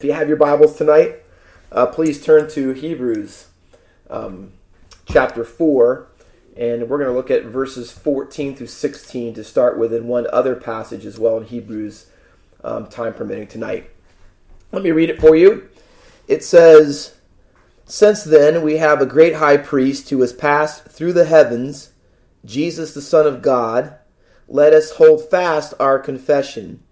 If you have your Bibles tonight, uh, please turn to Hebrews um, chapter 4, and we're going to look at verses 14 through 16 to start with, and one other passage as well in Hebrews, um, time permitting tonight. Let me read it for you. It says, Since then we have a great high priest who has passed through the heavens, Jesus the Son of God. Let us hold fast our confession.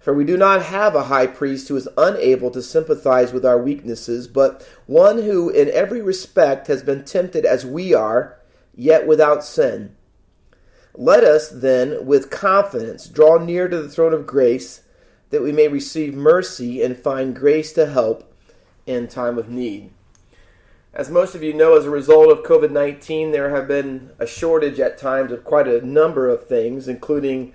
For we do not have a high priest who is unable to sympathize with our weaknesses, but one who in every respect has been tempted as we are, yet without sin. Let us then with confidence draw near to the throne of grace, that we may receive mercy and find grace to help in time of need. As most of you know, as a result of COVID 19, there have been a shortage at times of quite a number of things, including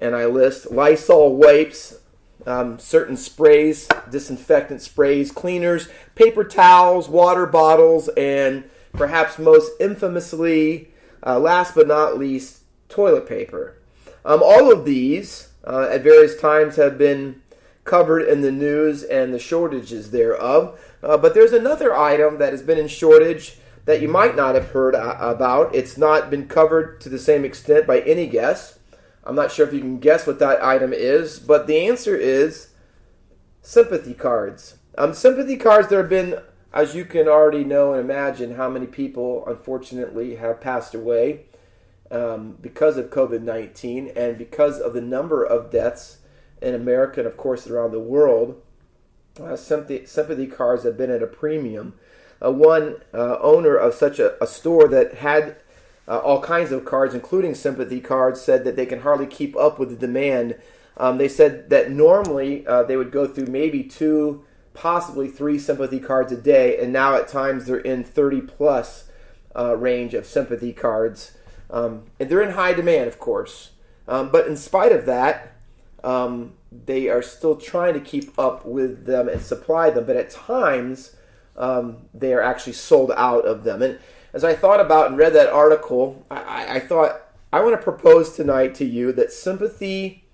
and I list Lysol wipes, um, certain sprays, disinfectant sprays, cleaners, paper towels, water bottles, and perhaps most infamously, uh, last but not least, toilet paper. Um, all of these uh, at various times have been covered in the news and the shortages thereof. Uh, but there's another item that has been in shortage that you might not have heard uh, about. It's not been covered to the same extent by any guest. I'm not sure if you can guess what that item is, but the answer is sympathy cards. Um, sympathy cards, there have been, as you can already know and imagine, how many people unfortunately have passed away um, because of COVID 19 and because of the number of deaths in America and, of course, around the world. Uh, sympathy, sympathy cards have been at a premium. Uh, one uh, owner of such a, a store that had uh, all kinds of cards, including sympathy cards, said that they can hardly keep up with the demand. Um, they said that normally uh, they would go through maybe two, possibly three sympathy cards a day, and now at times they're in 30 plus uh, range of sympathy cards. Um, and they're in high demand, of course. Um, but in spite of that, um, they are still trying to keep up with them and supply them. But at times, um, they are actually sold out of them. And as I thought about and read that article, I, I thought I want to propose tonight to you that sympathy,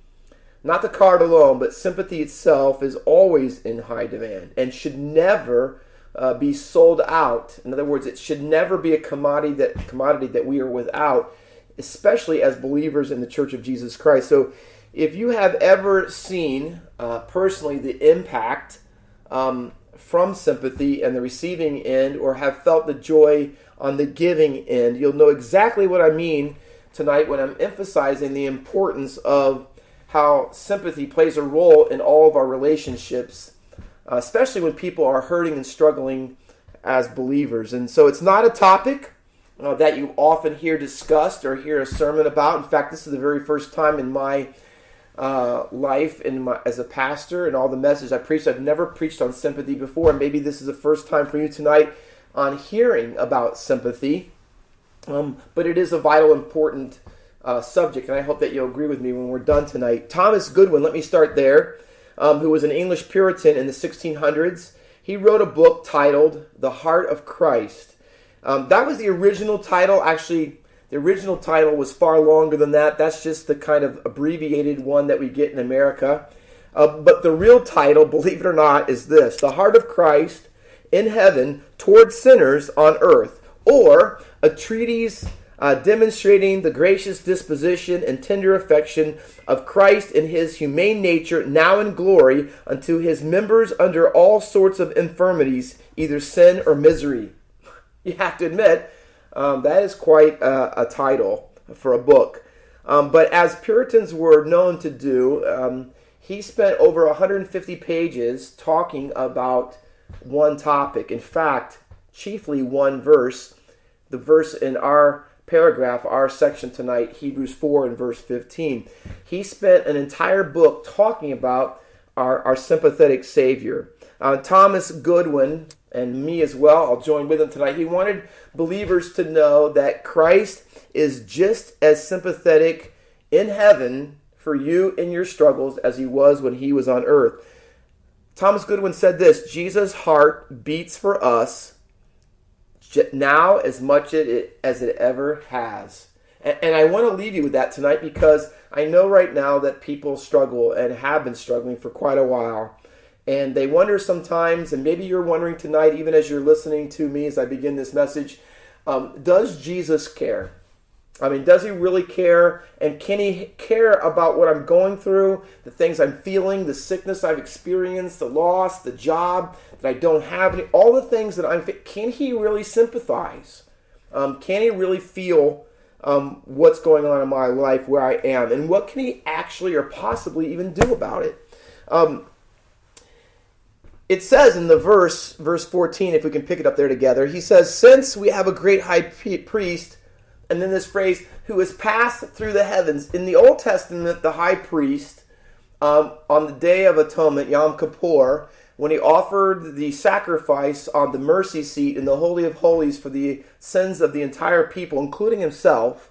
not the card alone, but sympathy itself is always in high demand and should never uh, be sold out. In other words, it should never be a commodity that commodity that we are without, especially as believers in the Church of Jesus Christ. So, if you have ever seen uh, personally the impact um, from sympathy and the receiving end, or have felt the joy on the giving end. You'll know exactly what I mean tonight when I'm emphasizing the importance of how sympathy plays a role in all of our relationships, uh, especially when people are hurting and struggling as believers. And so it's not a topic uh, that you often hear discussed or hear a sermon about. In fact, this is the very first time in my uh, life in my, as a pastor and all the messages I preached. I've never preached on sympathy before, and maybe this is the first time for you tonight on hearing about sympathy, um, but it is a vital, important uh, subject, and I hope that you'll agree with me when we're done tonight. Thomas Goodwin, let me start there, um, who was an English Puritan in the 1600s. He wrote a book titled The Heart of Christ. Um, that was the original title. Actually, the original title was far longer than that. That's just the kind of abbreviated one that we get in America. Uh, but the real title, believe it or not, is this The Heart of Christ in heaven toward sinners on earth, or a treatise uh, demonstrating the gracious disposition and tender affection of Christ in his humane nature, now in glory, unto his members under all sorts of infirmities, either sin or misery. You have to admit, um, that is quite a, a, title for a book. Um, but as Puritans were known to do, um, he spent over 150 pages talking about one topic. In fact, chiefly one verse. The verse in our paragraph, our section tonight, Hebrews 4 and verse 15. He spent an entire book talking about our, our sympathetic Savior. Uh, Thomas Goodwin and me as well, I'll join with him tonight. He wanted believers to know that Christ is just as sympathetic in heaven for you in your struggles as he was when he was on earth. Thomas Goodwin said this Jesus' heart beats for us now as much as it ever has. And I want to leave you with that tonight because I know right now that people struggle and have been struggling for quite a while. And they wonder sometimes, and maybe you're wondering tonight, even as you're listening to me as I begin this message, um, does Jesus care? I mean, does he really care? And can he care about what I'm going through, the things I'm feeling, the sickness I've experienced, the loss, the job that I don't have, any, all the things that I'm. Can he really sympathize? Um, can he really feel um, what's going on in my life, where I am, and what can he actually or possibly even do about it? Um, it says in the verse, verse 14, if we can pick it up there together, he says, Since we have a great high priest, and then this phrase, who has passed through the heavens. In the Old Testament, the high priest, um, on the Day of Atonement, Yom Kippur, when he offered the sacrifice on the mercy seat in the Holy of Holies for the sins of the entire people, including himself,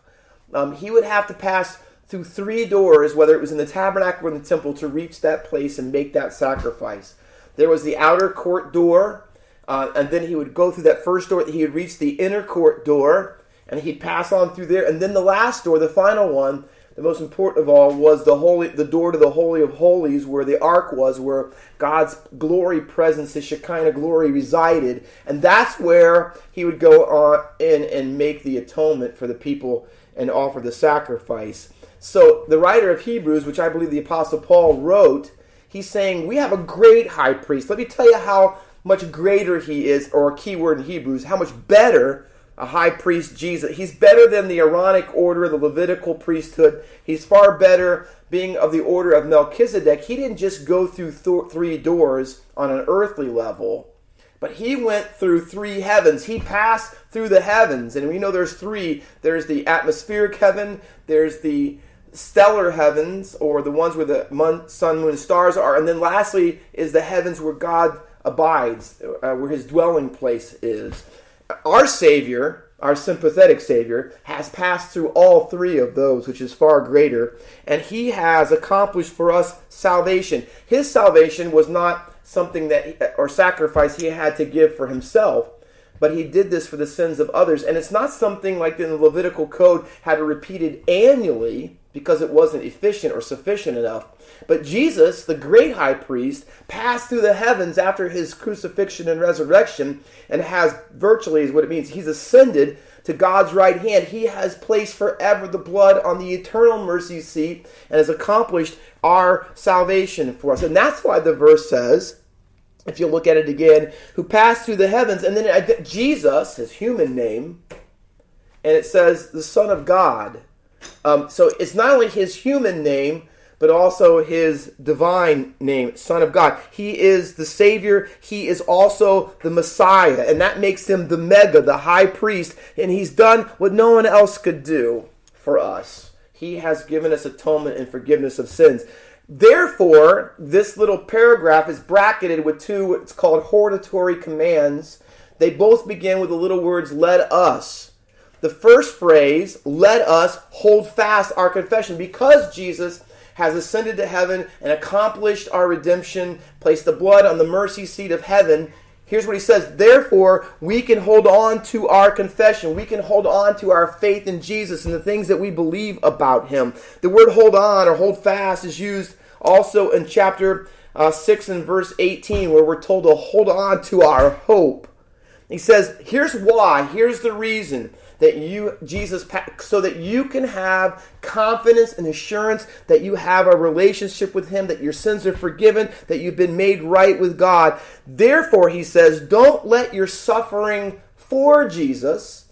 um, he would have to pass through three doors, whether it was in the tabernacle or in the temple, to reach that place and make that sacrifice. There was the outer court door, uh, and then he would go through that first door. He would reach the inner court door, and he'd pass on through there. And then the last door, the final one, the most important of all, was the holy, the door to the holy of holies, where the ark was, where God's glory presence, His Shekinah glory, resided, and that's where he would go on in and make the atonement for the people and offer the sacrifice. So the writer of Hebrews, which I believe the Apostle Paul wrote he's saying, We have a great high priest. Let me tell you how much greater he is, or a key word in Hebrews, how much better a high priest Jesus. He's better than the Aaronic order, the Levitical priesthood. He's far better being of the order of Melchizedek. He didn't just go through th- three doors on an earthly level, but he went through three heavens. He passed through the heavens, and we know there's three. There's the atmospheric heaven, there's the stellar heavens, or the ones where the sun, moon, stars are. And then lastly is the heavens where God abides, uh, where his dwelling place is. Our Savior, our sympathetic Savior, has passed through all three of those, which is far greater, and he has accomplished for us salvation. His salvation was not something that, or sacrifice he had to give for himself but he did this for the sins of others. And it's not something like the Levitical code had to repeat it annually because it wasn't efficient or sufficient enough. But Jesus, the great high priest, passed through the heavens after his crucifixion and resurrection and has virtually, is what it means, he's ascended to God's right hand. He has placed forever the blood on the eternal mercy seat and has accomplished our salvation for us. And that's why the verse says, if you look at it again, who passed through the heavens, and then Jesus, his human name, and it says the Son of God um, so it's not only his human name, but also his divine name, Son of God. He is the Savior. He is also the Messiah. And that makes him the mega, the high priest. And he's done what no one else could do for us. He has given us atonement and forgiveness of sins. Therefore, this little paragraph is bracketed with two, what's called hortatory commands. They both begin with the little words, let us. The first phrase, let us hold fast our confession because Jesus has ascended to heaven and accomplished our redemption, placed the blood on the mercy seat of heaven. Here's what he says Therefore, we can hold on to our confession. We can hold on to our faith in Jesus and the things that we believe about him. The word hold on or hold fast is used also in chapter uh, 6 and verse 18, where we're told to hold on to our hope. He says, Here's why, here's the reason that you, Jesus, so that you can have confidence and assurance that you have a relationship with Him, that your sins are forgiven, that you've been made right with God. Therefore, he says, don't let your suffering for Jesus,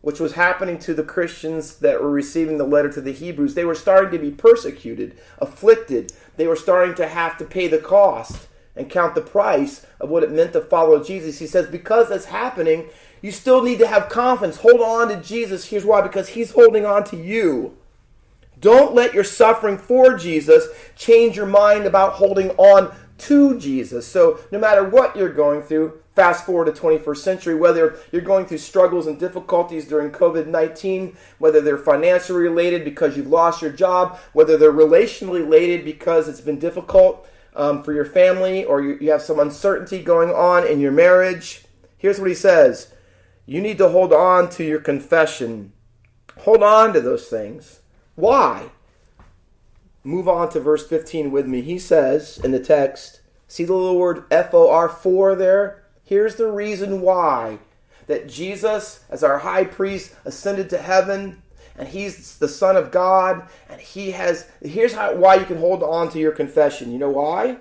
which was happening to the Christians that were receiving the letter to the Hebrews, they were starting to be persecuted, afflicted. They were starting to have to pay the cost and count the price of what it meant to follow Jesus. He says, because that's happening, you still need to have confidence. Hold on to Jesus. Here's why because he's holding on to you. Don't let your suffering for Jesus change your mind about holding on to Jesus. So, no matter what you're going through, fast forward to 21st century, whether you're going through struggles and difficulties during COVID 19, whether they're financially related because you've lost your job, whether they're relationally related because it's been difficult um, for your family or you, you have some uncertainty going on in your marriage, here's what he says you need to hold on to your confession. Hold on to those things. Why? Move on to verse 15 with me. He says in the text, See the little word F O R 4 there? Here's the reason why that Jesus, as our high priest, ascended to heaven and he's the son of God and he has here's how why you can hold on to your confession. You know why?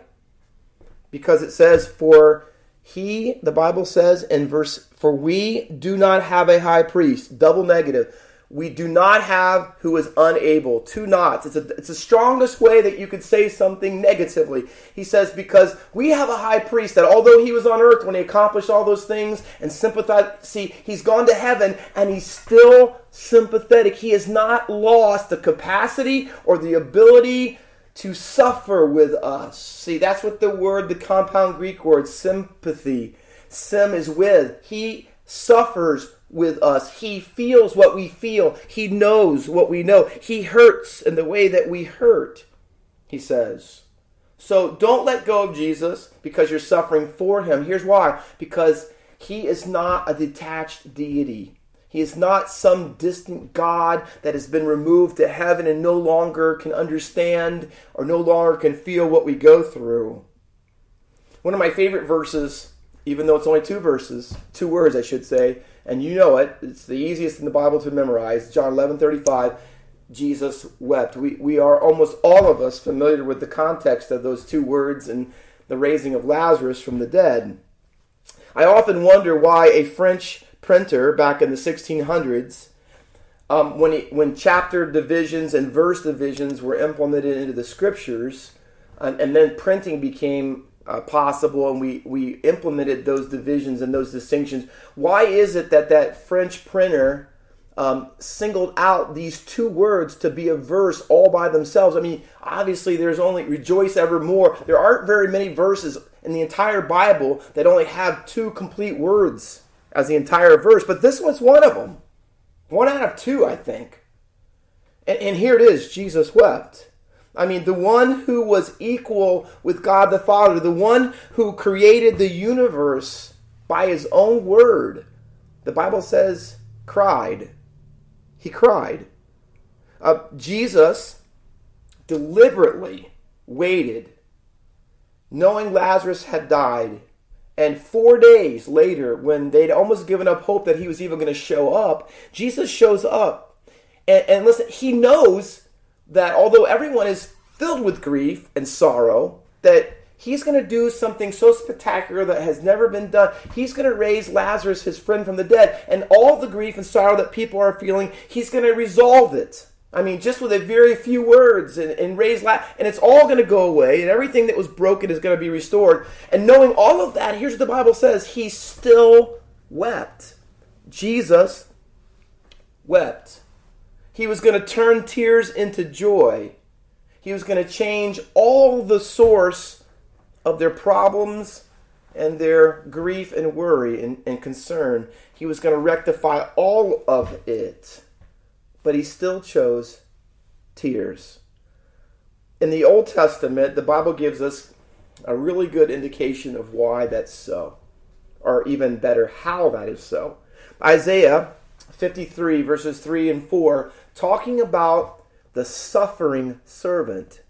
Because it says for he the Bible says in verse for we do not have a high priest, double negative we do not have who is unable. Two nots. It's, a, it's the strongest way that you could say something negatively. He says, because we have a high priest that although he was on earth when he accomplished all those things and sympathetic, see, he's gone to heaven and he's still sympathetic. He has not lost the capacity or the ability to suffer with us. See, that's what the word, the compound Greek word, sympathy, sim is with. He suffers with us. He feels what we feel. He knows what we know. He hurts in the way that we hurt, he says. So don't let go of Jesus because you're suffering for him. Here's why because he is not a detached deity. He is not some distant God that has been removed to heaven and no longer can understand or no longer can feel what we go through. One of my favorite verses, even though it's only two verses, two words, I should say, and you know it. It's the easiest in the Bible to memorize. John 11 35. Jesus wept. We, we are almost all of us familiar with the context of those two words and the raising of Lazarus from the dead. I often wonder why a French printer back in the 1600s, um, when, he, when chapter divisions and verse divisions were implemented into the scriptures, and, and then printing became uh, possible and we, we implemented those divisions and those distinctions. Why is it that that French printer um, singled out these two words to be a verse all by themselves? I mean, obviously, there's only rejoice evermore. There aren't very many verses in the entire Bible that only have two complete words as the entire verse, but this was one of them. One out of two, I think. And, and here it is Jesus wept. I mean, the one who was equal with God the Father, the one who created the universe by his own word, the Bible says, cried. He cried. Uh, Jesus deliberately waited, knowing Lazarus had died. And four days later, when they'd almost given up hope that he was even going to show up, Jesus shows up. And, and listen, he knows that although everyone is filled with grief and sorrow, that he's going to do something so spectacular that has never been done. He's going to raise Lazarus, his friend from the dead, and all the grief and sorrow that people are feeling, he's going to resolve it. I mean, just with a very few words and, and raise La- and it's all going to go away, and everything that was broken is going to be restored. And knowing all of that, here's what the Bible says: He still wept. Jesus wept. He was going to turn tears into joy. He was going to change all the source of their problems and their grief and worry and, and concern. He was going to rectify all of it. But he still chose tears. In the Old Testament, the Bible gives us a really good indication of why that's so, or even better, how that is so. Isaiah 53, verses 3 and 4 talking about the suffering servant,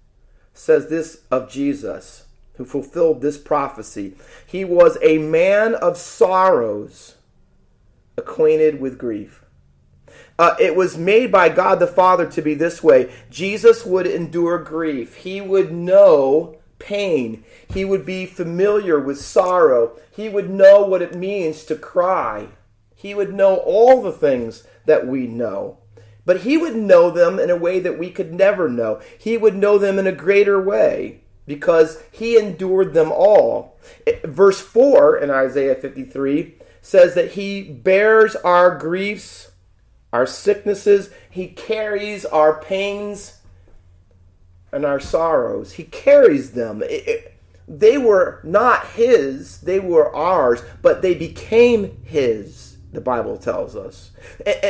says this of Jesus, who fulfilled this prophecy. He was a man of sorrows, acquainted with grief. Uh, it was made by God the Father to be this way. Jesus would endure grief. He would know pain. He would be familiar with sorrow. He would know what it means to cry. He would know all the things that we know. But he would know them in a way that we could never know. He would know them in a greater way because he endured them all. Verse 4 in Isaiah 53 says that he bears our griefs, our sicknesses, he carries our pains and our sorrows. He carries them. It, it, they were not his, they were ours, but they became his, the Bible tells us.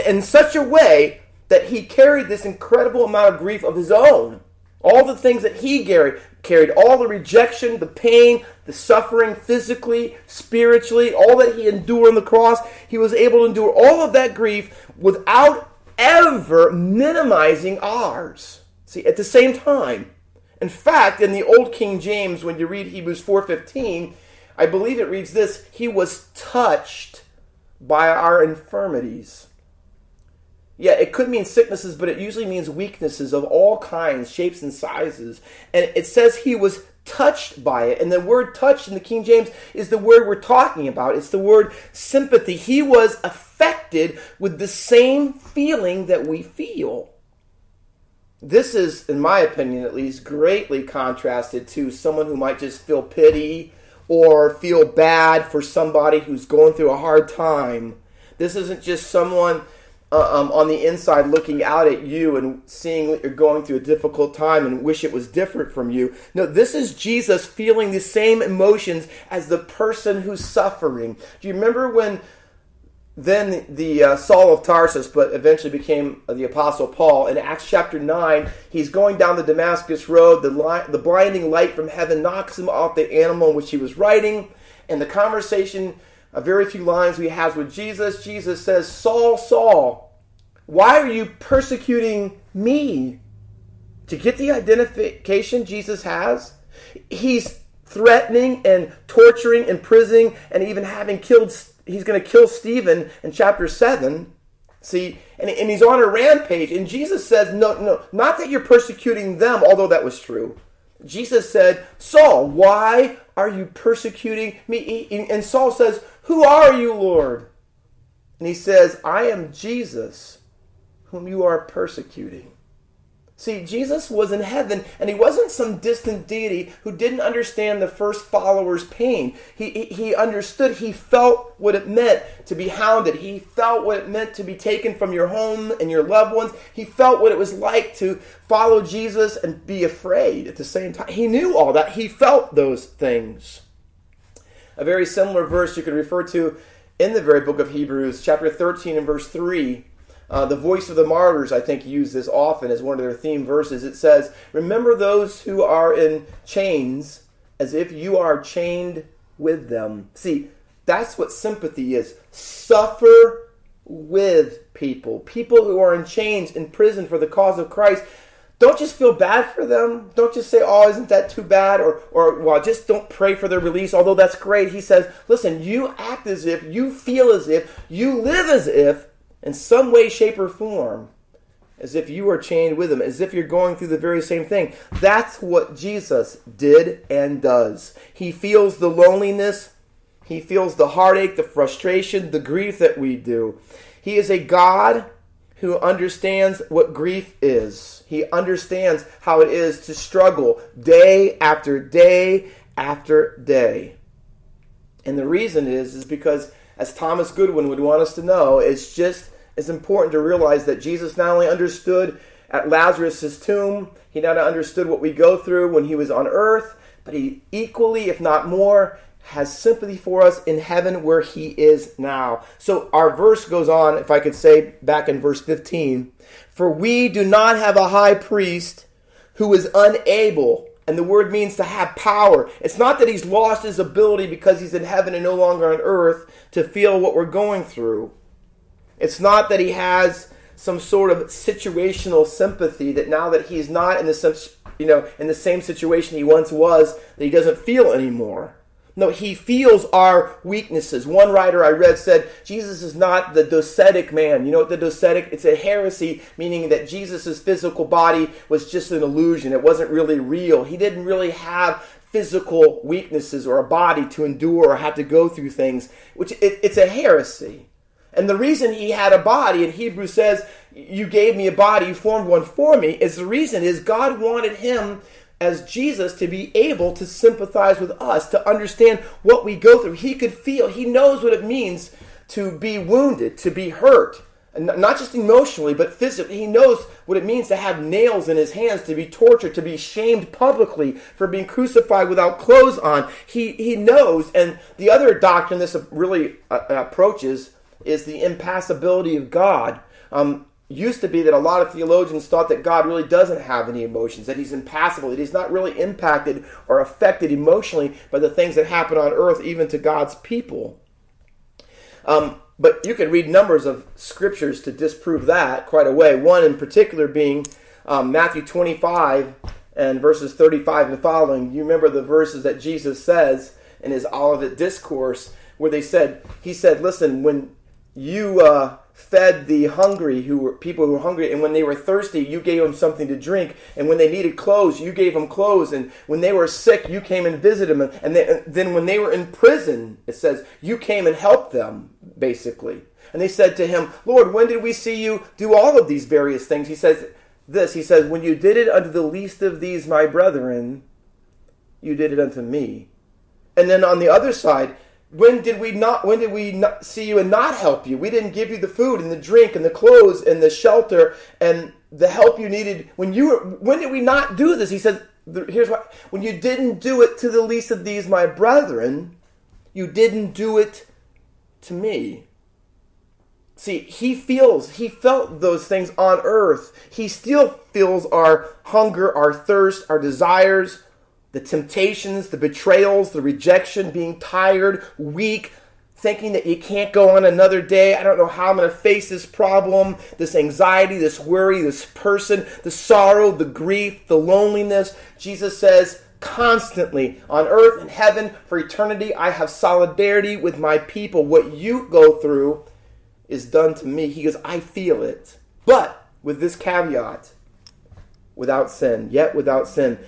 In such a way that he carried this incredible amount of grief of his own. All the things that he carried all the rejection, the pain, the suffering physically, spiritually, all that he endured on the cross, he was able to endure all of that grief without ever minimizing ours. See, at the same time, In fact, in the Old King James, when you read Hebrews 4.15, I believe it reads this, He was touched by our infirmities. Yeah, it could mean sicknesses, but it usually means weaknesses of all kinds, shapes, and sizes. And it says he was touched by it. And the word touched in the King James is the word we're talking about. It's the word sympathy. He was affected with the same feeling that we feel. This is, in my opinion at least, greatly contrasted to someone who might just feel pity or feel bad for somebody who's going through a hard time. This isn't just someone uh, um, on the inside looking out at you and seeing that you're going through a difficult time and wish it was different from you. No, this is Jesus feeling the same emotions as the person who's suffering. Do you remember when then the uh, Saul of Tarsus, but eventually became the Apostle Paul. In Acts chapter 9, he's going down the Damascus road. The, li- the blinding light from heaven knocks him off the animal in which he was riding. And the conversation, a very few lines we have with Jesus, Jesus says, Saul, Saul, why are you persecuting me? To get the identification Jesus has, he's threatening and torturing, and imprisoning, and even having killed he's going to kill Stephen in chapter 7. See, and, and he's on a rampage. And Jesus says, no, no, not that you're persecuting them, although that was true. Jesus said, Saul, why are you persecuting me? And Saul says, Who are you, Lord? And he says, I am Jesus, whom you are persecuting. See, Jesus was in heaven, and he wasn't some distant deity who didn't understand the first follower's pain. He, he, understood, he felt what it meant to be hounded. He felt what it meant to be taken from your home and your loved ones. He felt what it was like to follow Jesus and be afraid at the same time. He knew all that. He felt those things. A very similar verse you can refer to in the very book of Hebrews, chapter 13 and verse 3 uh, the Voice of the Martyrs, I think, use this often as one of their theme verses. It says, Remember those who are in chains as if you are chained with them. See, that's what sympathy is. Suffer with people. People who are in chains, in prison for the cause of Christ. Don't just feel bad for them. Don't just say, oh, isn't that too bad? Or, or well, just don't pray for their release, although that's great. He says, listen, you act as if, you feel as if, you live as if in some way, shape, or form, as if you are chained with him, as if you're going through the very same thing. That's what Jesus did and does. He feels the loneliness, he feels the heartache, the frustration, the grief that we do. He is a God who understands what grief is. He understands how it is to struggle day after day after day. And the reason is is because as Thomas Goodwin would want us to know, it's just it's important to realize that Jesus not only understood at Lazarus' tomb, he not only understood what we go through when he was on earth, but he equally, if not more, has sympathy for us in heaven where he is now. So our verse goes on, if I could say back in verse 15, for we do not have a high priest who is unable and the word means to have power. It's not that he's lost his ability because he's in heaven and no longer on earth to feel what we're going through. It's not that he has some sort of situational sympathy that now that he's not in the you know in the same situation he once was that he doesn't feel anymore. No, he feels our weaknesses. One writer I read said Jesus is not the docetic man. You know what the docetic? It's a heresy, meaning that Jesus' physical body was just an illusion. It wasn't really real. He didn't really have physical weaknesses or a body to endure or have to go through things, which it, it's a heresy. And the reason he had a body, and Hebrew says, You gave me a body, you formed one for me, is the reason is God wanted him as Jesus to be able to sympathize with us, to understand what we go through. He could feel, he knows what it means to be wounded, to be hurt. Not just emotionally, but physically. He knows what it means to have nails in his hands, to be tortured, to be shamed publicly for being crucified without clothes on. He, he knows. And the other doctrine this really uh, approaches is the impassibility of God. Um, used to be that a lot of theologians thought that God really doesn't have any emotions, that he's impassible, that he's not really impacted or affected emotionally by the things that happen on earth, even to God's people. Um, but you can read numbers of scriptures to disprove that quite a way. One in particular being um, Matthew 25 and verses 35 and following, you remember the verses that Jesus says in his Olivet discourse where they said, he said, listen, when you uh, fed the hungry who were people who were hungry. And when they were thirsty you gave them something to drink. And when they needed clothes you gave them clothes. And when they were sick you came and visited them. And they, then when they were in prison it says you came and helped them basically. And they said to him lord when did we see you do all of these various things? He says this. He says when you did it unto the least of these my brethren you did it unto me. And then on the other side when did we not when did we not see you and not help you? We didn't give you the food and the drink and the clothes and the shelter and the help you needed when you were when did we not do this? He says here's what when you didn't do it to the least of these my brethren you didn't do it to me. See he feels he felt those things on earth. He still feels our hunger our thirst our desires the temptations, the betrayals, the rejection, being tired, weak, thinking that you can't go on another day. I don't know how I'm going to face this problem, this anxiety, this worry, this person, the sorrow, the grief, the loneliness. Jesus says, constantly on earth and heaven for eternity, I have solidarity with my people. What you go through is done to me. He goes, I feel it. But with this caveat, without sin, yet without sin.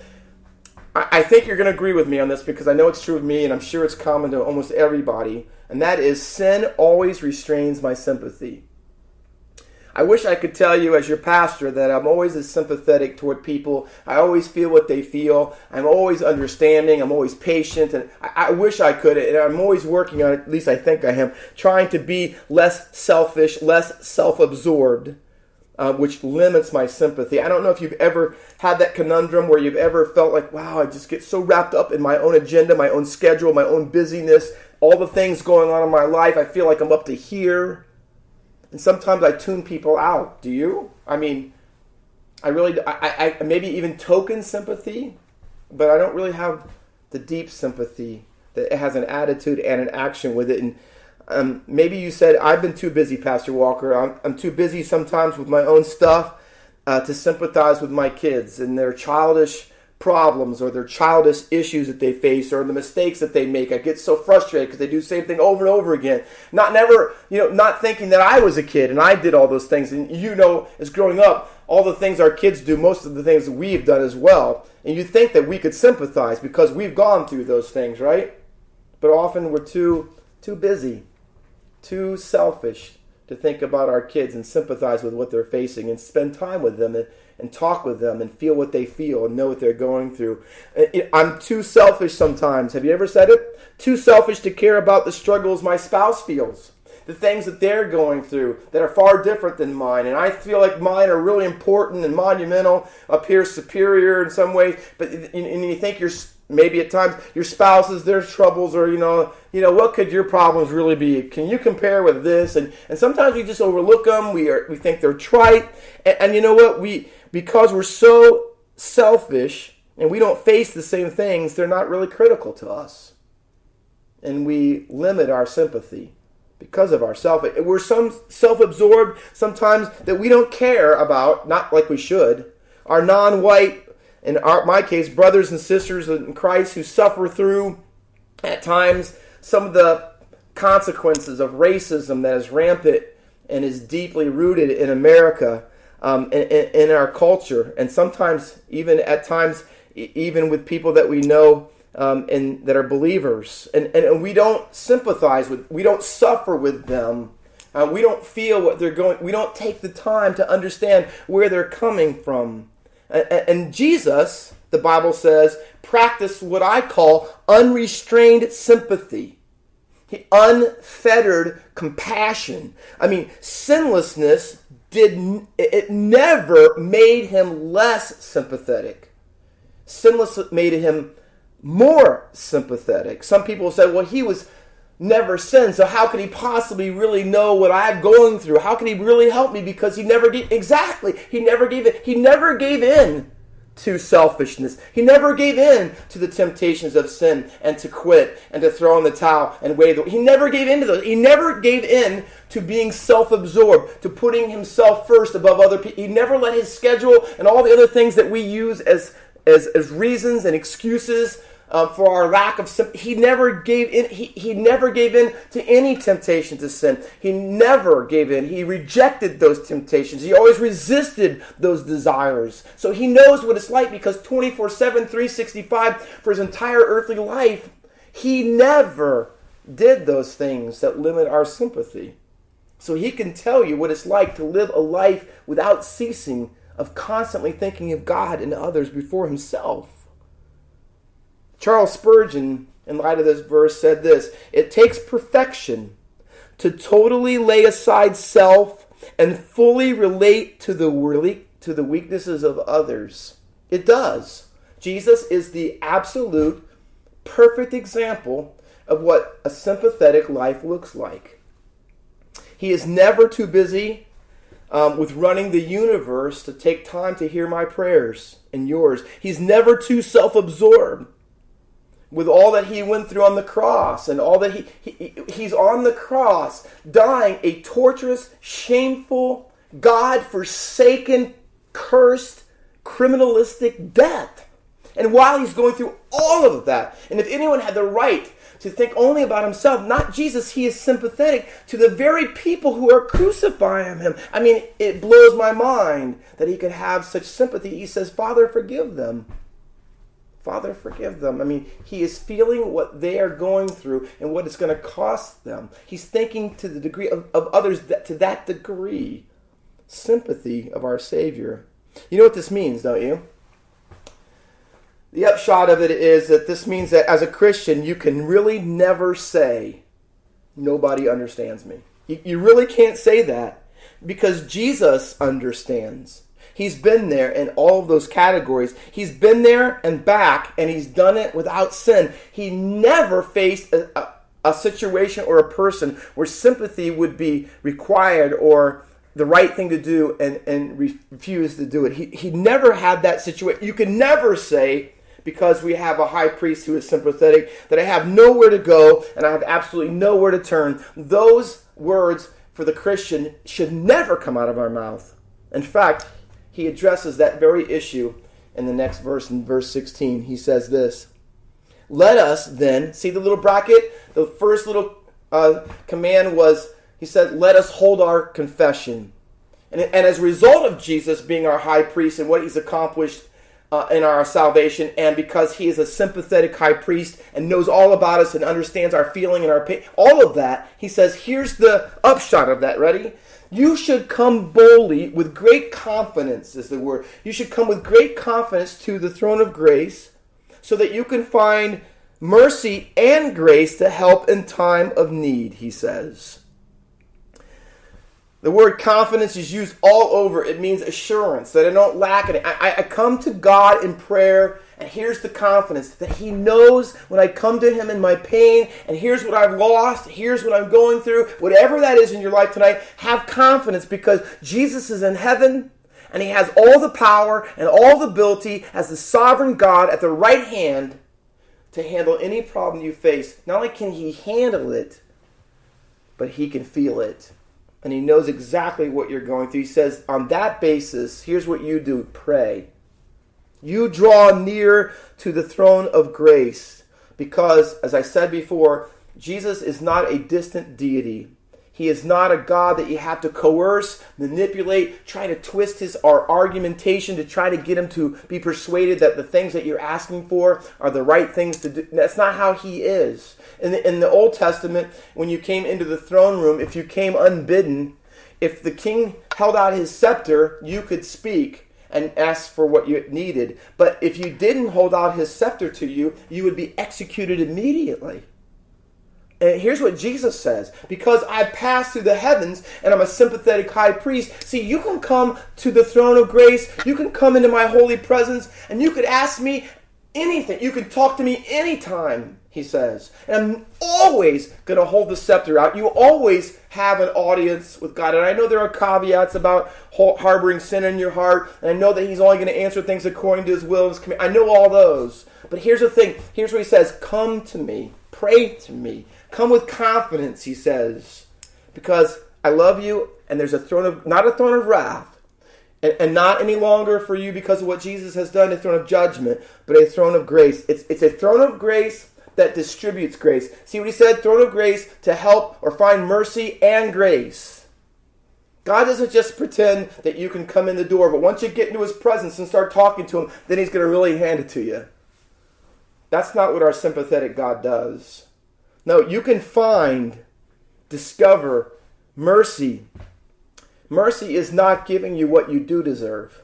I think you're going to agree with me on this because I know it's true of me and I'm sure it's common to almost everybody, and that is sin always restrains my sympathy. I wish I could tell you, as your pastor, that I'm always as sympathetic toward people. I always feel what they feel. I'm always understanding. I'm always patient. And I, I wish I could. And I'm always working on it, at least I think I am, trying to be less selfish, less self absorbed uh, which limits my sympathy. I don't know if you've ever had that conundrum where you've ever felt like, wow, I just get so wrapped up in my own agenda, my own schedule, my own busyness, all the things going on in my life. I feel like I'm up to here. And sometimes I tune people out. Do you? I mean, I really, I, I maybe even token sympathy, but I don't really have the deep sympathy that has an attitude and an action with it. And um, maybe you said, I've been too busy, Pastor Walker. I'm, I'm too busy sometimes with my own stuff uh, to sympathize with my kids and their childish problems or their childish issues that they face or the mistakes that they make. I get so frustrated because they do the same thing over and over again. Not never, you know, not thinking that I was a kid and I did all those things. And you know, as growing up, all the things our kids do, most of the things we've done as well. And you think that we could sympathize because we've gone through those things, right? But often we're too too busy too selfish to think about our kids and sympathize with what they're facing and spend time with them and, and talk with them and feel what they feel and know what they're going through. I'm too selfish sometimes. Have you ever said it? Too selfish to care about the struggles my spouse feels. The things that they're going through that are far different than mine. And I feel like mine are really important and monumental, appear superior in some ways, but and you think you're maybe at times your spouses their troubles or you know you know what could your problems really be? Can you compare with this? And and sometimes we just overlook them we are we think they're trite. And, and you know what? We because we're so selfish and we don't face the same things they're not really critical to us. And we limit our sympathy because of ourself. We're some self-absorbed sometimes that we don't care about not like we should our non-white in our, my case, brothers and sisters in Christ who suffer through, at times, some of the consequences of racism that is rampant and is deeply rooted in America, um, in, in, our culture, and sometimes even at times, even with people that we know um, and that are believers, and, and, and we don't sympathize with, we don't suffer with them. Uh, we don't feel what they're going. We don't take the time to understand where they're coming from. And Jesus, the Bible says, practiced what I call unrestrained sympathy, unfettered compassion. I mean, sinlessness did it never made him less sympathetic. Sinless made him more sympathetic. Some people say, well, he was never sinned, so how could he possibly really know what I'm going through? How can he really help me? Because he never gave exactly. He never gave it. He never gave in to selfishness. He never gave in to the temptations of sin and to quit and to throw in the towel and wave. He never gave in to those. He never gave in to being self-absorbed, to putting himself first above other people. He never let his schedule and all the other things that we use as as, as reasons and excuses uh, for our lack of sympathy. He never gave in. He, he never gave in to any temptation to sin. He never gave in. He rejected those temptations. He always resisted those desires. So he knows what it's like because 24 7, 365 for his entire earthly life, he never did those things that limit our sympathy. So he can tell you what it's like to live a life without ceasing of constantly thinking of God and others before himself. Charles Spurgeon, in light of this verse, said this It takes perfection to totally lay aside self and fully relate to the, to the weaknesses of others. It does. Jesus is the absolute, perfect example of what a sympathetic life looks like. He is never too busy um, with running the universe to take time to hear my prayers and yours. He's never too self absorbed with all that he went through on the cross and all that he, he he's on the cross dying a torturous shameful god forsaken cursed criminalistic death. And while he's going through all of that and if anyone had the right to think only about himself not jesus he is sympathetic to the very people who are crucifying him. I mean it blows my mind that he could have such sympathy. He says father forgive them Father, forgive them. I mean, he is feeling what they are going through and what it's going to cost them. He's thinking to the degree of, of others that, to that degree. Sympathy of our Savior. You know what this means, don't you? The upshot of it is that this means that as a Christian, you can really never say, Nobody understands me. You, you really can't say that because Jesus understands. He's been there in all of those categories. He's been there and back, and he's done it without sin. He never faced a, a, a situation or a person where sympathy would be required or the right thing to do and, and refuse to do it. He, he never had that situation. You can never say, because we have a high priest who is sympathetic, that I have nowhere to go and I have absolutely nowhere to turn. Those words for the Christian should never come out of our mouth. In fact, he addresses that very issue in the next verse, in verse 16. He says this Let us then, see the little bracket? The first little uh, command was, he said, Let us hold our confession. And, and as a result of Jesus being our high priest and what he's accomplished uh, in our salvation, and because he is a sympathetic high priest and knows all about us and understands our feeling and our pain, all of that, he says, here's the upshot of that. Ready? You should come boldly with great confidence, is the word. You should come with great confidence to the throne of grace so that you can find mercy and grace to help in time of need, he says. The word confidence is used all over. It means assurance that I don't lack it. I, I come to God in prayer and here's the confidence that He knows when I come to Him in my pain, and here's what I've lost, here's what I'm going through, whatever that is in your life tonight, have confidence because Jesus is in heaven and He has all the power and all the ability as the sovereign God at the right hand to handle any problem you face. Not only can He handle it, but He can feel it. And He knows exactly what you're going through. He says, on that basis, here's what you do pray. You draw near to the throne of grace because, as I said before, Jesus is not a distant deity. He is not a God that you have to coerce, manipulate, try to twist his our argumentation to try to get him to be persuaded that the things that you're asking for are the right things to do. That's not how he is. In the, in the Old Testament, when you came into the throne room, if you came unbidden, if the king held out his scepter, you could speak and ask for what you needed. But if you didn't hold out his scepter to you, you would be executed immediately. And here's what Jesus says Because I passed through the heavens and I'm a sympathetic high priest, see, you can come to the throne of grace, you can come into my holy presence, and you could ask me anything. You can talk to me anytime he says. And I'm always going to hold the scepter out. You always have an audience with God. And I know there are caveats about harboring sin in your heart. And I know that He's only going to answer things according to His will and His command. I know all those. But here's the thing. Here's what He says Come to me. Pray to me. Come with confidence, He says. Because I love you, and there's a throne of, not a throne of wrath. And, and not any longer for you because of what Jesus has done, a throne of judgment, but a throne of grace. It's, it's a throne of grace that distributes grace. See what he said? Throne of grace to help or find mercy and grace. God doesn't just pretend that you can come in the door, but once you get into his presence and start talking to him, then he's going to really hand it to you. That's not what our sympathetic God does. No, you can find, discover mercy. Mercy is not giving you what you do deserve.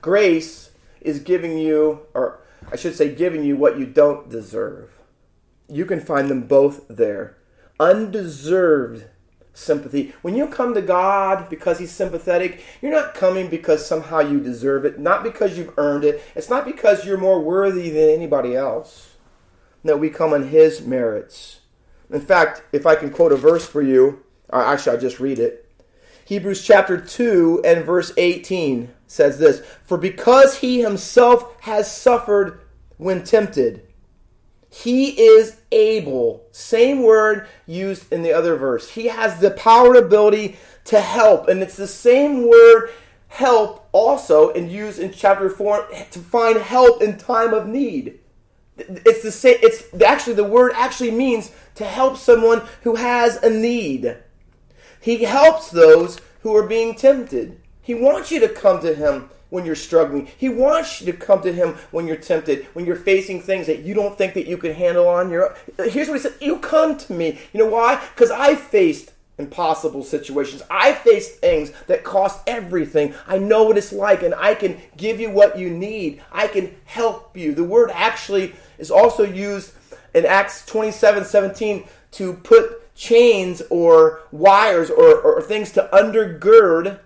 Grace is giving you, or I should say, giving you what you don't deserve. You can find them both there. Undeserved sympathy. When you come to God because He's sympathetic, you're not coming because somehow you deserve it, not because you've earned it. It's not because you're more worthy than anybody else. No, we come on His merits. In fact, if I can quote a verse for you, or actually, I'll just read it. Hebrews chapter 2 and verse 18 says this For because He Himself has suffered when tempted, he is able. Same word used in the other verse. He has the power and ability to help. And it's the same word help also and used in chapter 4 to find help in time of need. It's the same it's actually the word actually means to help someone who has a need. He helps those who are being tempted. He wants you to come to him when you're struggling. He wants you to come to him when you're tempted, when you're facing things that you don't think that you can handle on your own. Here's what he said, you come to me. You know why? Cuz I faced impossible situations. I faced things that cost everything. I know what it's like and I can give you what you need. I can help you. The word actually is also used in Acts 27, 17 to put chains or wires or, or things to undergird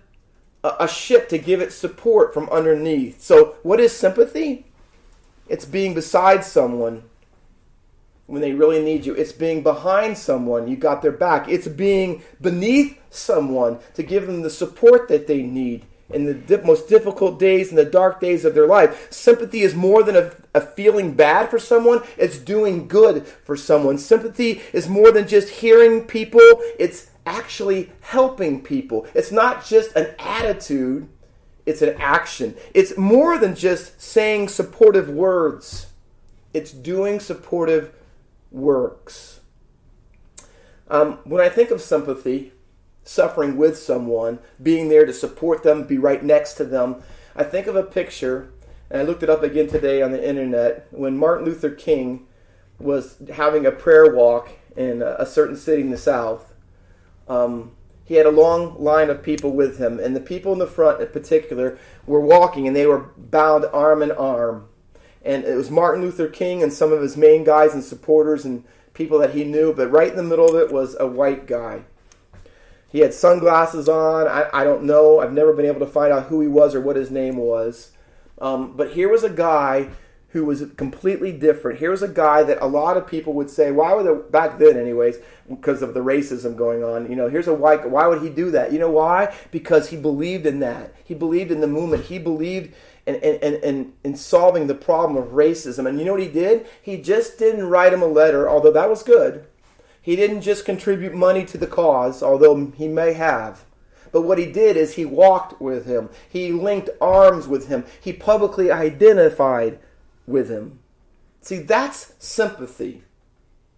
a ship to give it support from underneath. So, what is sympathy? It's being beside someone when they really need you. It's being behind someone, you got their back. It's being beneath someone to give them the support that they need in the most difficult days and the dark days of their life. Sympathy is more than a, a feeling bad for someone, it's doing good for someone. Sympathy is more than just hearing people, it's actually helping people. It's not just an attitude, it's an action. It's more than just saying supportive words, it's doing supportive works. Um, when I think of sympathy, suffering with someone, being there to support them, be right next to them, I think of a picture, and I looked it up again today on the internet, when Martin Luther King was having a prayer walk in a certain city in the South um, he had a long line of people with him, and the people in the front, in particular, were walking, and they were bound arm in arm. And it was Martin Luther King and some of his main guys and supporters and people that he knew, but right in the middle of it was a white guy. He had sunglasses on. I, I don't know. I've never been able to find out who he was or what his name was. Um, but here was a guy who was completely different. Here's a guy that a lot of people would say, why would they, back then anyways, because of the racism going on, you know, here's a white, why would he do that? You know why? Because he believed in that. He believed in the movement. He believed in, in, in, in solving the problem of racism. And you know what he did? He just didn't write him a letter, although that was good. He didn't just contribute money to the cause, although he may have. But what he did is he walked with him. He linked arms with him. He publicly identified with him. See, that's sympathy.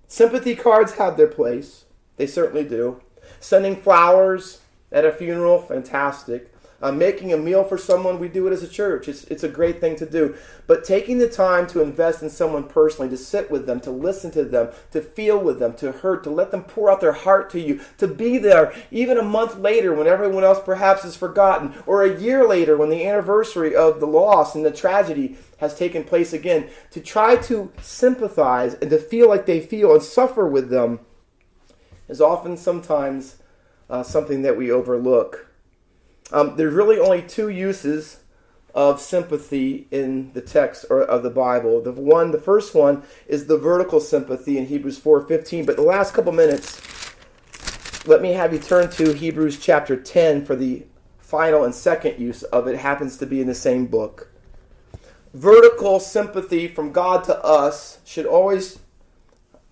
Sympathy cards have their place. They certainly do. Sending flowers at a funeral, fantastic. Uh, making a meal for someone, we do it as a church. It's, it's a great thing to do. But taking the time to invest in someone personally, to sit with them, to listen to them, to feel with them, to hurt, to let them pour out their heart to you, to be there even a month later when everyone else perhaps is forgotten, or a year later when the anniversary of the loss and the tragedy has taken place again, to try to sympathize and to feel like they feel and suffer with them is often sometimes uh, something that we overlook. Um, there's really only two uses of sympathy in the text or of the Bible. The one, the first one, is the vertical sympathy in Hebrews 4:15. But the last couple minutes, let me have you turn to Hebrews chapter 10 for the final and second use of it. it happens to be in the same book vertical sympathy from God to us should always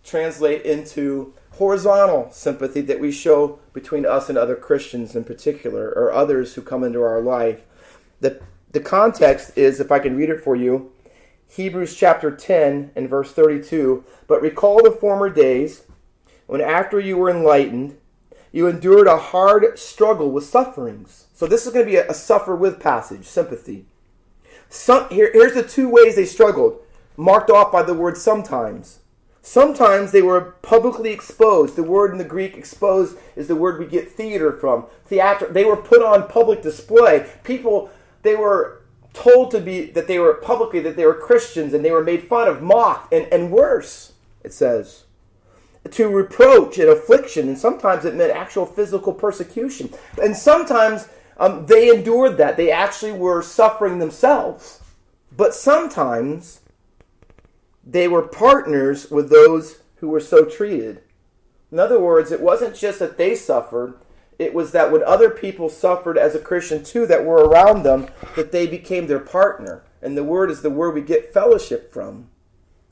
translate into horizontal sympathy that we show between us and other Christians in particular, or others who come into our life. the, the context is, if I can read it for you, Hebrews chapter 10 and verse 32. But recall the former days when, after you were enlightened, you endured a hard struggle with sufferings. So, this is going to be a, a suffer with passage, sympathy. Some, here, here's the two ways they struggled, marked off by the word sometimes. Sometimes they were publicly exposed. The word in the Greek exposed is the word we get theater from. Theater. They were put on public display. People, they were told to be that they were publicly that they were Christians and they were made fun of, mocked, and, and worse, it says. To reproach and affliction, and sometimes it meant actual physical persecution. And sometimes um, they endured that. They actually were suffering themselves. But sometimes they were partners with those who were so treated. In other words, it wasn't just that they suffered, it was that when other people suffered as a Christian too that were around them, that they became their partner. And the word is the word we get fellowship from.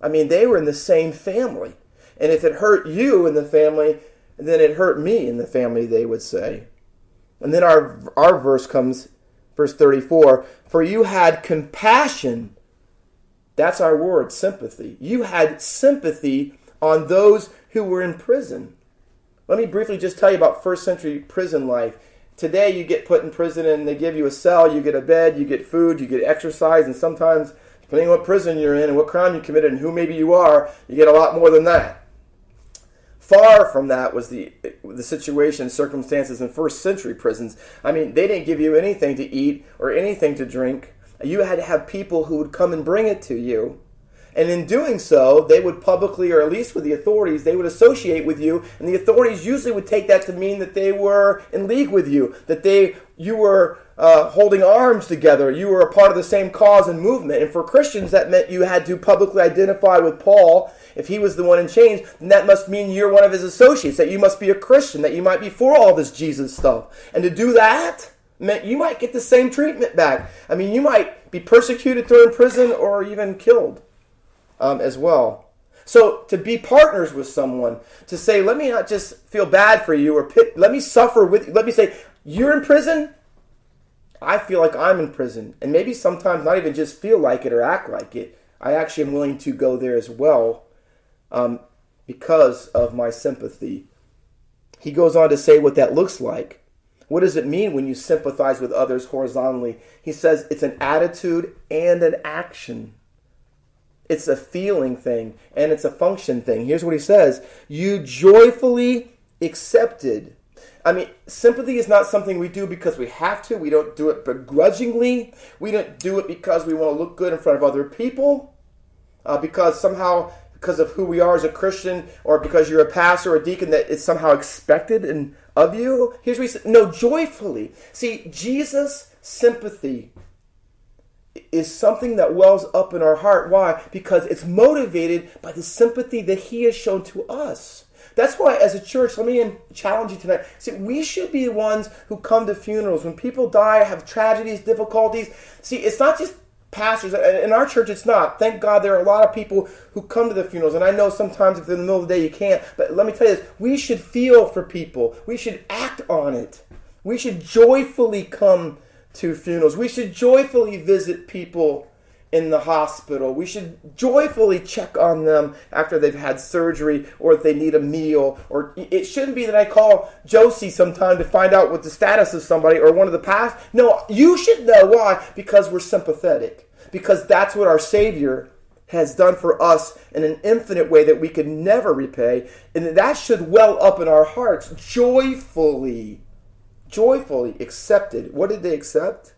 I mean, they were in the same family. And if it hurt you in the family, then it hurt me in the family, they would say. And then our, our verse comes, verse 34 For you had compassion. That's our word, sympathy. You had sympathy on those who were in prison. Let me briefly just tell you about first century prison life. Today, you get put in prison and they give you a cell, you get a bed, you get food, you get exercise, and sometimes, depending on what prison you're in and what crime you committed and who maybe you are, you get a lot more than that. Far from that was the the situation, circumstances in first century prisons. I mean, they didn't give you anything to eat or anything to drink. You had to have people who would come and bring it to you. And in doing so, they would publicly, or at least with the authorities, they would associate with you, and the authorities usually would take that to mean that they were in league with you, that they you were uh, holding arms together, you were a part of the same cause and movement. And for Christians, that meant you had to publicly identify with Paul. If he was the one in chains, then that must mean you're one of his associates, that you must be a Christian, that you might be for all this Jesus stuff. And to do that meant you might get the same treatment back. I mean, you might be persecuted, thrown in prison, or even killed um, as well. So to be partners with someone, to say, let me not just feel bad for you or pit, let me suffer with you. Let me say, you're in prison. I feel like I'm in prison. And maybe sometimes not even just feel like it or act like it. I actually am willing to go there as well um, because of my sympathy. He goes on to say what that looks like. What does it mean when you sympathize with others horizontally? He says it's an attitude and an action. It's a feeling thing and it's a function thing. Here's what he says You joyfully accepted. I mean, sympathy is not something we do because we have to. We don't do it begrudgingly. We don't do it because we want to look good in front of other people. Uh, because somehow, because of who we are as a Christian, or because you're a pastor or a deacon, that it's somehow expected and of you. Here's what he said: No, joyfully. See, Jesus' sympathy is something that wells up in our heart. Why? Because it's motivated by the sympathy that He has shown to us. That's why, as a church, let me challenge you tonight. See, we should be the ones who come to funerals. When people die, have tragedies, difficulties. See, it's not just pastors. In our church, it's not. Thank God there are a lot of people who come to the funerals. And I know sometimes if in the middle of the day you can't. But let me tell you this we should feel for people, we should act on it. We should joyfully come to funerals. We should joyfully visit people in the hospital. We should joyfully check on them after they've had surgery or if they need a meal. Or it shouldn't be that I call Josie sometime to find out what the status of somebody or one of the past. No, you should know why because we're sympathetic. Because that's what our Savior has done for us in an infinite way that we could never repay. And that should well up in our hearts joyfully joyfully accepted. What did they accept?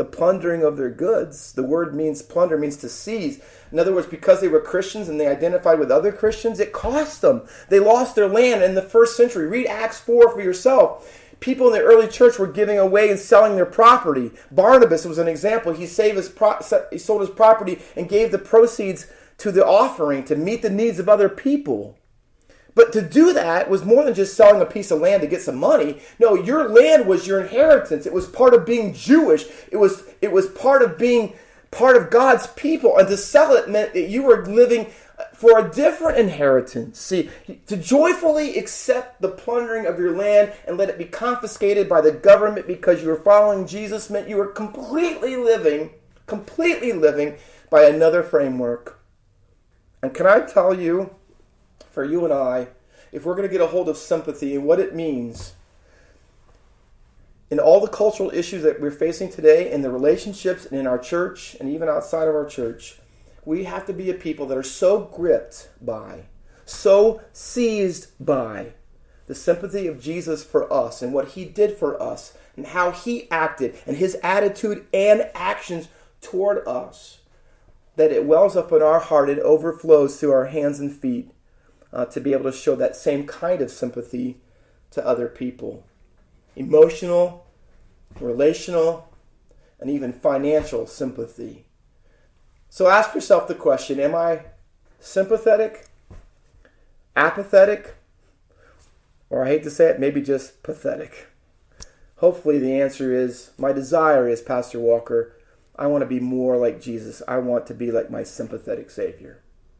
The plundering of their goods. The word means plunder, means to seize. In other words, because they were Christians and they identified with other Christians, it cost them. They lost their land in the first century. Read Acts 4 for yourself. People in the early church were giving away and selling their property. Barnabas was an example. He saved his pro- he sold his property and gave the proceeds to the offering to meet the needs of other people. But to do that was more than just selling a piece of land to get some money. No, your land was your inheritance. It was part of being Jewish. It was it was part of being part of God's people. And to sell it meant that you were living for a different inheritance. See, to joyfully accept the plundering of your land and let it be confiscated by the government because you were following Jesus meant you were completely living, completely living by another framework. And can I tell you, for you and I, if we're going to get a hold of sympathy and what it means, in all the cultural issues that we're facing today, in the relationships and in our church and even outside of our church, we have to be a people that are so gripped by, so seized by the sympathy of Jesus for us and what he did for us and how he acted and his attitude and actions toward us that it wells up in our heart, it overflows through our hands and feet uh, to be able to show that same kind of sympathy to other people emotional, relational, and even financial sympathy. So ask yourself the question Am I sympathetic, apathetic, or I hate to say it, maybe just pathetic? Hopefully, the answer is my desire is, Pastor Walker, I want to be more like Jesus. I want to be like my sympathetic Savior.